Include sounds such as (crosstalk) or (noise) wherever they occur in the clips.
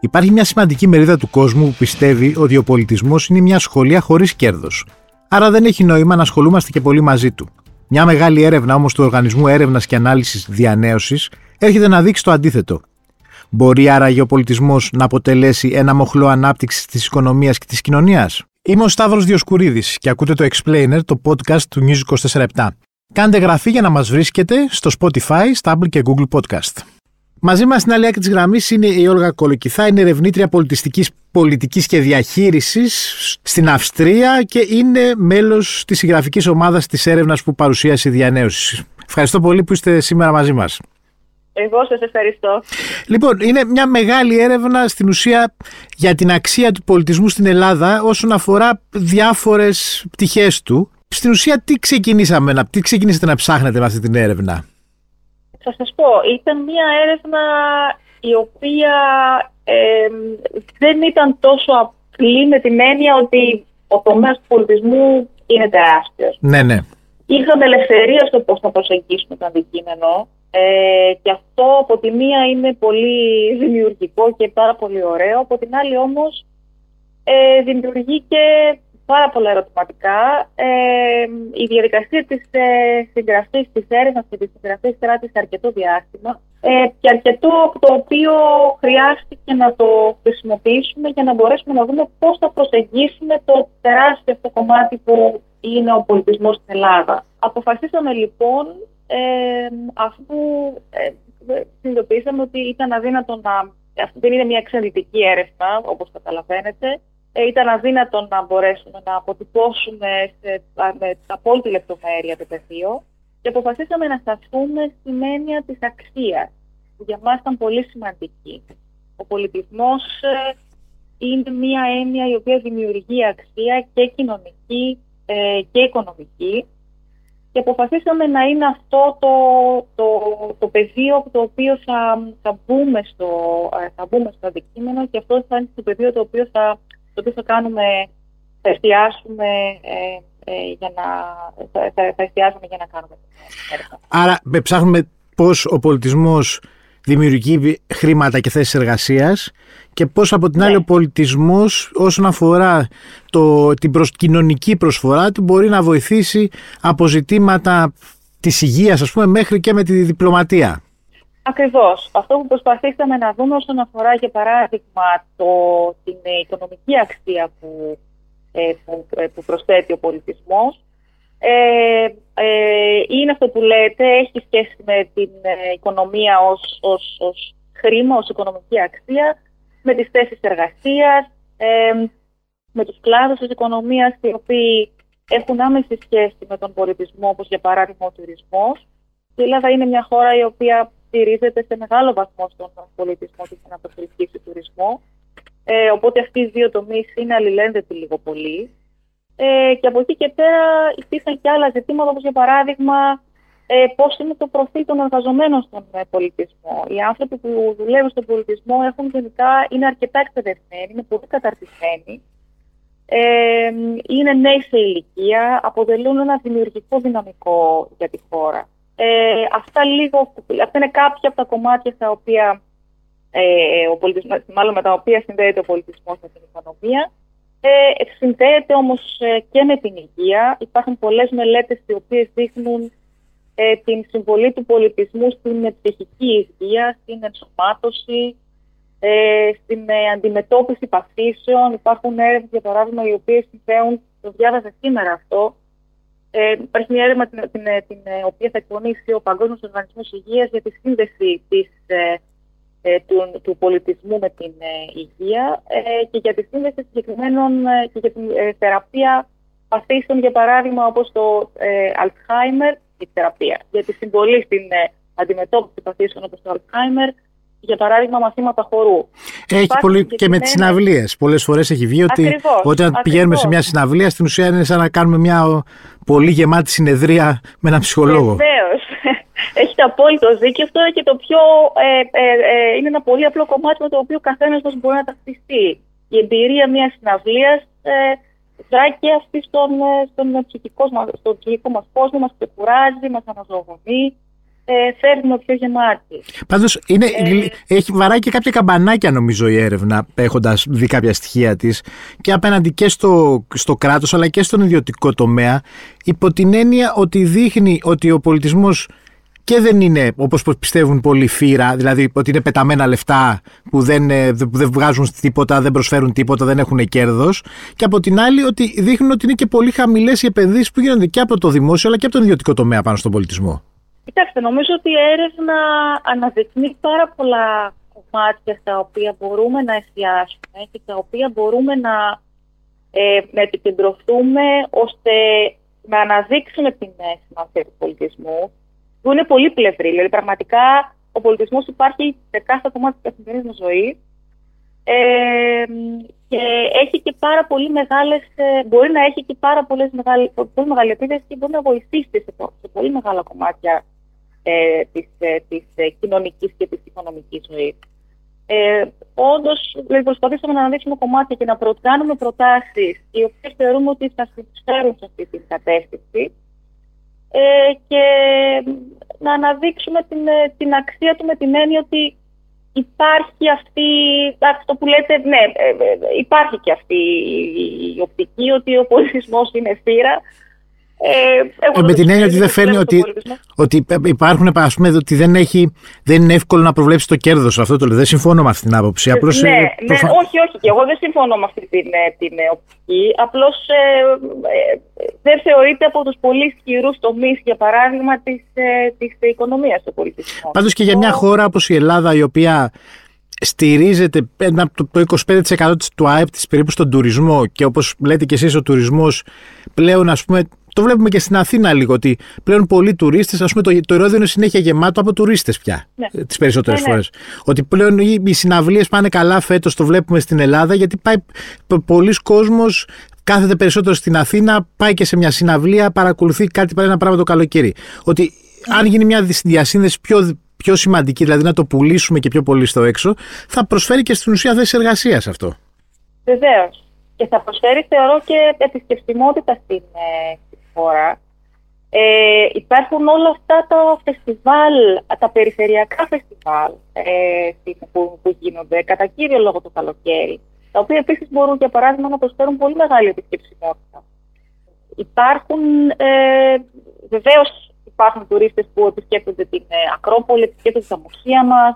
Υπάρχει μια σημαντική μερίδα του κόσμου που πιστεύει ότι ο πολιτισμός είναι μια ασχολία χωρίς κέρδος. Άρα δεν έχει νόημα να ασχολούμαστε και πολύ μαζί του. Μια μεγάλη έρευνα όμως του Οργανισμού Έρευνας και Ανάλυσης διαΝΕΟσις έρχεται να δείξει το αντίθετο. Μπορεί άραγε ο πολιτισμός να αποτελέσει ένα μοχλό ανάπτυξης της οικονομίας και της κοινωνίας; Είμαι ο Σταύρος Διοσκουρίδης και ακούτε το Explainer, το podcast του News 24 Κάντε εγγραφή για να μας βρίσκετε στο Spotify, Stable και Google Podcast. Μαζί μας στην άλλη άκρη της γραμμής είναι η Όλγα Κολοκυθά, είναι ερευνήτρια πολιτιστικής πολιτικής και διαχείρισης στην Αυστρία και είναι μέλος της συγγραφικής ομάδας της έρευνας που παρουσίασε η διανέωση. Ευχαριστώ πολύ που είστε σήμερα μαζί μας. Εγώ σας ευχαριστώ. Λοιπόν, είναι μια μεγάλη έρευνα στην ουσία για την αξία του πολιτισμού στην Ελλάδα όσον αφορά διάφορες πτυχές του. Στην ουσία, τι ξεκινήσαμε να, τι ξεκινήσατε να ψάχνετε με αυτή την έρευνα; Θα σας πω, ήταν μια έρευνα η οποία δεν ήταν τόσο απλή με την έννοια ότι ο τομέας του πολιτισμού είναι τεράστιος. Ναι, ναι. Είχαμε ελευθερία στο πώς θα προσεγγίσουμε το αντικείμενο ε, και αυτό από τη μία είναι πολύ δημιουργικό και πάρα πολύ ωραίο, από την άλλη όμως ε, δημιουργεί και πάρα πολλά ερωτηματικά. Ε, η διαδικασία της ε, συγγραφής, της έρευνας και της συγγραφής κράτησε αρκετό διάστημα ε, και αρκετό από το οποίο χρειάστηκε να το χρησιμοποιήσουμε για να μπορέσουμε να δούμε πώς θα προσεγγίσουμε το τεράστιο αυτό κομμάτι που είναι ο πολιτισμός στην Ελλάδα. Αποφασίσαμε λοιπόν, ε, αφού ε, συνειδητοποίησαμε ότι ήταν αδύνατο να... Αυτό δεν είναι μια εξαντλητική έρευνα, όπως καταλαβαίνετε, ε, ήταν αδύνατο να μπορέσουμε να αποτυπώσουμε σε, με απόλυτη λεπτομέρεια το πεδίο και αποφασίσαμε να σταθούμε στην έννοια της αξίας, που για μας ήταν πολύ σημαντική. Ο πολιτισμός ε, είναι μια έννοια η οποία δημιουργεί αξία και κοινωνική ε, και οικονομική και αποφασίσαμε να είναι αυτό το, το, το πεδίο το οποίο θα, θα, μπούμε στο, θα μπούμε στο αντικείμενο και αυτό θα είναι το πεδίο το οποίο θα το οποίο θα κάνουμε, θα εστιάσουμε ε, ε, για να, θα, θα εστιάσουμε για να κάνουμε. Άρα ψάχνουμε πώς ο πολιτισμός δημιουργεί χρήματα και θέσεις εργασίας και πώς από την άλλη ναι. ο πολιτισμός όσον αφορά το, την προς, κοινωνική προσφορά του μπορεί να βοηθήσει από ζητήματα της υγείας ας πούμε μέχρι και με τη διπλωματία. Ακριβώς. Αυτό που προσπαθήσαμε να δούμε όσον αφορά για παράδειγμα το, την οικονομική αξία που, ε, που, ε, που προσθέτει ο πολιτισμός ε, ε, είναι αυτό που λέτε, έχει σχέση με την ε, οικονομία ως, ως, ως χρήμα, ως οικονομική αξία, με τις θέσεις εργασίας, ε, με τους κλάδους της οικονομίας οι οποίοι έχουν άμεση σχέση με τον πολιτισμό, όπως για παράδειγμα ο τουρισμός. Η Ελλάδα είναι μια χώρα η οποία στηρίζεται σε μεγάλο βαθμό στον πολιτισμό και στην αποθρησκή τουρισμό. Ε, οπότε αυτοί οι δύο τομείς είναι αλληλένδετοι λίγο πολύ. Ε, και από εκεί και πέρα υπήρχαν και άλλα ζητήματα, όπως για παράδειγμα ε, πώς είναι το προφίλ των εργαζομένων στον ε, πολιτισμό. Οι άνθρωποι που δουλεύουν στον πολιτισμό έχουν γενικά, είναι αρκετά εκπαιδευμένοι, είναι πολύ καταρτισμένοι. Ε, είναι νέοι σε ηλικία, αποτελούν ένα δημιουργικό δυναμικό για τη χώρα. Ε, αυτά, λίγο, αυτά είναι κάποια από τα κομμάτια στα οποία, ε, ο πολιτισμός, μάλλον με τα οποία συνδέεται ο πολιτισμός με την οικονομία. Ε, συνδέεται όμως ε, και με την υγεία. Υπάρχουν πολλές μελέτες οι οποίες δείχνουν ε, την συμβολή του πολιτισμού στην ψυχική υγεία, στην ενσωμάτωση, ε, στην ε, αντιμετώπιση παθήσεων. Υπάρχουν έρευνες, για παράδειγμα, οι οποίες συνδέουν, το διάβαζα σήμερα αυτό, ε, υπάρχει μια έρευνα την, την, την, ε, οποία θα εκπονήσει ο Παγκόσμιος Οργανισμός Υγείας για τη σύνδεση της, ε, ε, του, του πολιτισμού με την υγεία και για τη σύνδεση συγκεκριμένων και για την θεραπεία παθήσεων, για παράδειγμα, όπως το Alzheimer, η θεραπεία, για τη συμβολή στην αντιμετώπιση παθήσεων όπως το Alzheimer για παράδειγμα, μαθήματα χορού. Έχει πολύ και με τις συναυλίες. Πολλές φορές έχει βγει ότι όταν πηγαίνουμε σε μια συναυλία, στην ουσία είναι σαν να κάνουμε μια πολύ γεμάτη συνεδρία με έναν ψυχολόγο. Βεβαίως. (laughs) Έχετε απόλυτο δίκιο. Αυτό είναι και το πιο. Ε, ε, ε, είναι ένα πολύ απλό κομμάτι με το οποίο ο καθένας μας μπορεί να ταυτιστεί. Η εμπειρία μιας συναυλίας ε, δράει και αυτή στον, στον, ψυχικό, στον ψυχικό μας κόσμο, μας ξεκουράζει, μας αναζωογονεί, ε, φέρνουμε πιο γεμάτη. Πάντως ε, έχει βαράει και κάποια καμπανάκια νομίζω η έρευνα, έχοντας δει κάποια στοιχεία της και απέναντι και στο, στο κράτος αλλά και στον ιδιωτικό τομέα, υπό την έννοια ότι δείχνει ότι ο πολιτισμός και δεν είναι όπως πιστεύουν πολλοί φύρα, δηλαδή ότι είναι πεταμένα λεφτά που δεν, ε, δεν βγάζουν τίποτα, δεν προσφέρουν τίποτα, δεν έχουν κέρδος και από την άλλη ότι δείχνουν ότι είναι και πολύ χαμηλές οι επενδύσεις που γίνονται και από το δημόσιο αλλά και από τον ιδιωτικό τομέα πάνω στον πολιτισμό. Κοιτάξτε, νομίζω ότι η έρευνα αναδεικνύει πάρα πολλά κομμάτια στα οποία μπορούμε να εστιάσουμε και τα οποία μπορούμε να, ε, να επικεντρωθούμε ώστε να αναδείξουμε την σημασία του πολιτισμού που είναι πολύ πλευρή. Δηλαδή, πραγματικά ο πολιτισμός υπάρχει σε κάθε κομμάτι της καθημερινής ζωής. Ε, και έχει και πάρα πολύ μεγάλες. Ε, μπορεί να έχει και πάρα πολλές μεγάλες, πολύ μεγάλη επίδεση και μπορεί να βοηθήσει σε, σε πολύ μεγάλα κομμάτια ε, της, ε, της ε, κοινωνικής και της οικονομικής ζωής. Ε, Όντως, δηλαδή, προσπαθήσαμε να αναδείξουμε κομμάτια και να προτείνουμε προτάσεις οι οποίες θεωρούμε ότι θα συνεισφέρουν σε αυτή την κατεύθυνση ε, και να αναδείξουμε την, ε, την αξία του με την έννοια ότι υπάρχει αυτή, αυτό που λέτε, ναι, ε, ε, υπάρχει και αυτή η οπτική ότι ο πολιτισμός είναι θύρα ε, ε, με την έννοια ότι δεν φέρνει ότι, ότι υπάρχουν, ας πούμε, ότι δεν, έχει, δεν είναι εύκολο να προβλέψεις το κέρδος αυτό το λέω. Δεν συμφωνώ με αυτή την άποψη. Απλώς, ναι, ναι, προφα... όχι, όχι. Και εγώ δεν συμφωνώ με αυτή την, ε, την ε, οπτική. Απλώς ε, ε, δεν θεωρείται από τους πολύ ισχυρούς τομείς, για παράδειγμα, της της οικονομίας του πολιτισμού. Πάντως και για μια χώρα όπως η Ελλάδα, η οποία στηρίζεται ένα, το 25% του ΑΕΠ της περίπου στον τουρισμό και όπως λέτε και εσείς ο τουρισμός πλέον ας πούμε το βλέπουμε και στην Αθήνα λίγο ότι πλέον πολλοί τουρίστες, ας πούμε, το, το είναι συνέχεια γεμάτο από τουρίστες πια. Ναι. Τις περισσότερες ναι, ναι. φορές. Ότι πλέον οι, οι συναυλίες πάνε καλά φέτος, το βλέπουμε στην Ελλάδα, γιατί πάει πολλοί κόσμος κάθεται περισσότερο στην Αθήνα, πάει και σε μια συναυλία, παρακολουθεί κάτι, πάει ένα πράγμα το καλοκαίρι. Ότι αν γίνει μια διασύνδεση πιο, πιο σημαντική, δηλαδή να το πουλήσουμε και πιο πολύ στο έξω, θα προσφέρει και στην ουσία θέσεις εργασίας αυτό. Βεβαίως. Και θα προσφέρει, θεωρώ, και επισκεψιμότητα στην, ε, χώρα. Ε, υπάρχουν όλα αυτά τα φεστιβάλ, τα περιφερειακά φεστιβάλ ε, που, που γίνονται, κατά κύριο λόγο το καλοκαίρι, τα οποία επίσης μπορούν, για παράδειγμα, να προσφέρουν πολύ μεγάλη επισκεψιμότητα. Υπάρχουν, ε, βεβαίως υπάρχουν τουρίστες που επισκέπτονται την ε, Ακρόπολη, επισκέπτονται τα μουσεία μας,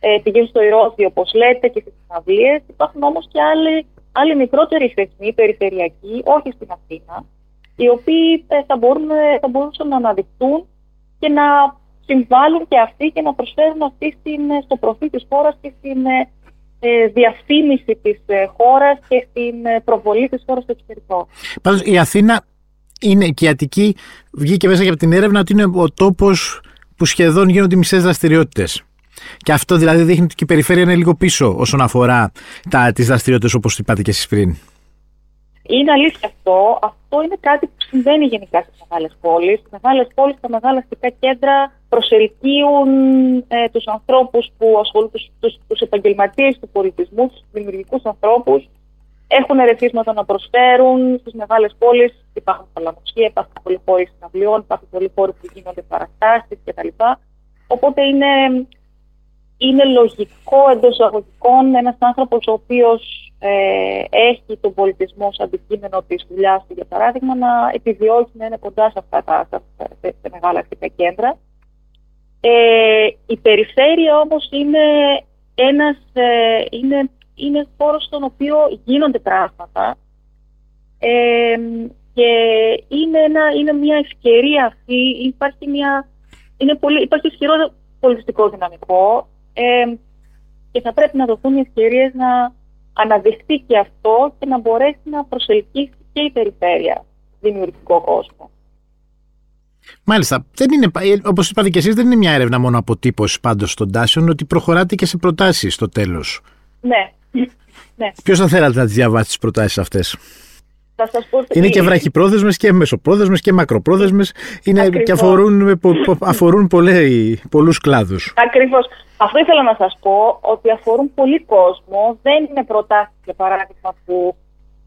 ε, πηγαίνουν στο Ηρώδιο, όπως λέτε, και στις συναυλίες. Υπάρχουν όμως και άλλοι, άλλοι μικρότεροι θεσμοί, περιφερειακοί, όχι στην Αθήνα, οι οποίοι ε, θα, μπορούν, ε, θα μπορούσαν να αναδειχθούν και να συμβάλλουν και αυτοί και να προσφέρουν αυτή στην, ε, στο προφίλ της χώρας και στην ε, διαφήμιση της χώρας και στην προβολή της χώρας στο εξωτερικό. Πάντως η Αθήνα είναι και η Αττική βγήκε μέσα από την έρευνα ότι είναι ο τόπος που σχεδόν γίνονται μισές δραστηριότητες. Και αυτό δηλαδή δείχνει ότι και η περιφέρεια είναι λίγο πίσω όσον αφορά τις δραστηριότητες όπως είπατε και εσείς πριν. Είναι αλήθεια αυτό. Αυτό είναι κάτι που συμβαίνει γενικά στις μεγάλες πόλεις. Στις μεγάλες πόλεις, τα μεγάλα αστικά κέντρα προσελκύουν ε, τους ανθρώπους που ασχολούνται, τους επαγγελματίες του πολιτισμού, τους δημιουργικούς ανθρώπους. Έχουν ερεθίσματα να προσφέρουν στις μεγάλες πόλεις. Υπάρχουν πολλά μουσεία, υπάρχουν πολλοί χώροι συναυλιών, υπάρχουν πολλοί χώροι που γίνονται παραστάσεις κτλ. Οπότε είναι, είναι λογικό εντός εισαγωγικών ένας άνθρωπος ο οποίος ε, έχει τον πολιτισμό σαν αντικείμενο της δουλειάς του, για παράδειγμα, να επιδιώκει να είναι κοντά σε αυτά τα σε, σε μεγάλα αστικά κέντρα. Ε, η περιφέρεια όμως είναι ένας, ε, είναι, είναι χώρος στον οποίο γίνονται πράγματα ε, και είναι, ένα, είναι μια ευκαιρία αυτή, υπάρχει, μια, είναι πολύ, υπάρχει ισχυρό πολιτιστικό δυναμικό ε, και θα πρέπει να δοθούν οι ευκαιρίες να αναδειχθεί και αυτό και να μπορέσει να προσελκύσει και η περιφέρεια δημιουργικό κόσμο. Μάλιστα. Δεν είναι, όπως είπατε και εσείς, δεν είναι μια έρευνα μόνο αποτύπωση πάντως των τάσεων, ότι προχωράτε και σε προτάσεις στο τέλος. Ναι. (laughs) ναι. Ποιος θα θέλατε να τις διαβάσει τις προτάσεις αυτές; Θα σας πω είναι και βραχυπρόθεσμες και μεσοπρόθεσμες και μακροπρόθεσμες είναι, και αφορούν, αφορούν πολλέ, πολλούς κλάδους. Ακριβώς. Αυτό ήθελα να σας πω ότι αφορούν πολύ κόσμο. Δεν είναι προτάσεις, για παράδειγμα, που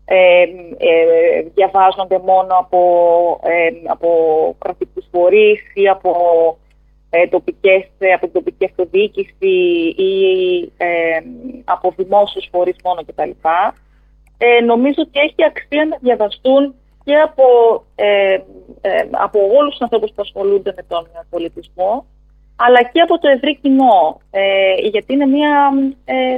ε, ε, διαβάζονται μόνο από, ε, από κρατικούς φορείς ή από, ε, τοπικές, από την τοπική αυτοδιοίκηση ή ε, από δημόσιους φορείς μόνο κτλ. Ε, νομίζω ότι έχει αξία να διαβαστούν και από, ε, ε, από όλους τους ανθρώπους που ασχολούνται με τον πολιτισμό, αλλά και από το ευρύ κοινό, ε, γιατί είναι μια, ε,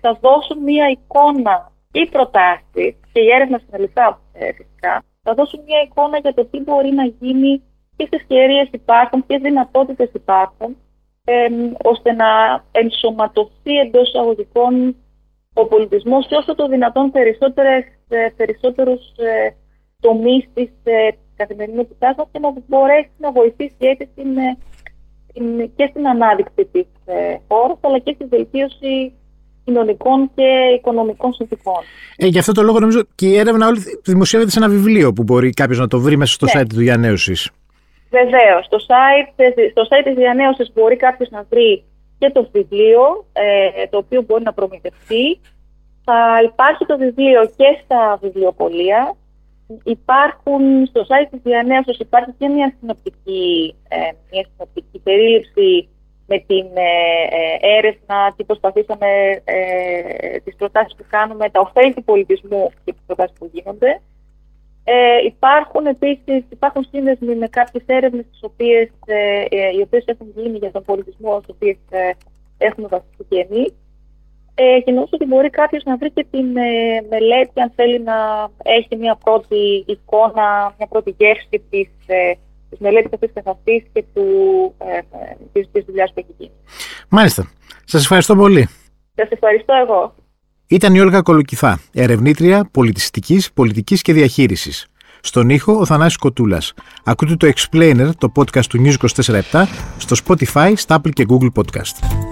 θα δώσουν μια εικόνα ή προτάσεις και η έρευνα συνολικά ε, φυσικά, θα δώσουν μια εικόνα για το τι μπορεί να γίνει, ποιε ευκαιρίε υπάρχουν, ποιε δυνατότητες υπάρχουν, ε, ώστε να ενσωματωθεί εντός εισαγωγικών ο πολιτισμός σε όσο το δυνατόν περισσότερους ε, τομείς της ε, καθημερινότητά μα και να μπορέσει να βοηθήσει έτσι την, ε, την, και στην ανάδειξη της ε, χώρας, αλλά και στη βελτίωση κοινωνικών και οικονομικών συνθήκων. Ε, γι' αυτό το λόγο νομίζω και η έρευνα όλη δημοσιεύεται σε ένα βιβλίο που μπορεί κάποιος να το βρει μέσα στο ναι. site του διανέωσης. Βεβαίως. Στο site, στο site της διανέωσης μπορεί κάποιος να βρει και το βιβλίο, ε, το οποίο μπορεί να προμηθευτεί. Θα υπάρχει το βιβλίο και στα βιβλιοπολία. Υπάρχουν στο site της διανέωσης υπάρχει και μια συνοπτική, ε, μια συνοπτική περίληψη με την ε, ε, έρευνα, τι προσπαθήσαμε, ε, τις προτάσεις που κάνουμε, τα ωφέλη του πολιτισμού και τις προτάσεις που γίνονται. Ε, υπάρχουν επίσης, υπάρχουν σύνδεσμοι με κάποιες έρευνες τις οποίες, ε, ε, οι οποίες έχουν γίνει για τον πολιτισμό, τις οποίες ε, έχουμε βασιστεί και εμείς. Ε, και νομίζω ότι μπορεί κάποιος να βρει και την μελέτη αν θέλει να έχει μια πρώτη εικόνα, μια πρώτη γεύση της της μελέτης αυτής καθ' αυτή και του, ε, της, της δουλειάς που έχει γίνει. Μάλιστα. Σας ευχαριστώ πολύ. Σας ευχαριστώ εγώ. Ήταν η Όλγα Κολοκυθά, ερευνήτρια πολιτιστικής, πολιτικής και διαχείρισης. Στον ήχο ο Θανάσης Κοτούλας. Ακούτε το Explainer, το podcast του News 24 στο Spotify, στα Apple και Google Podcast.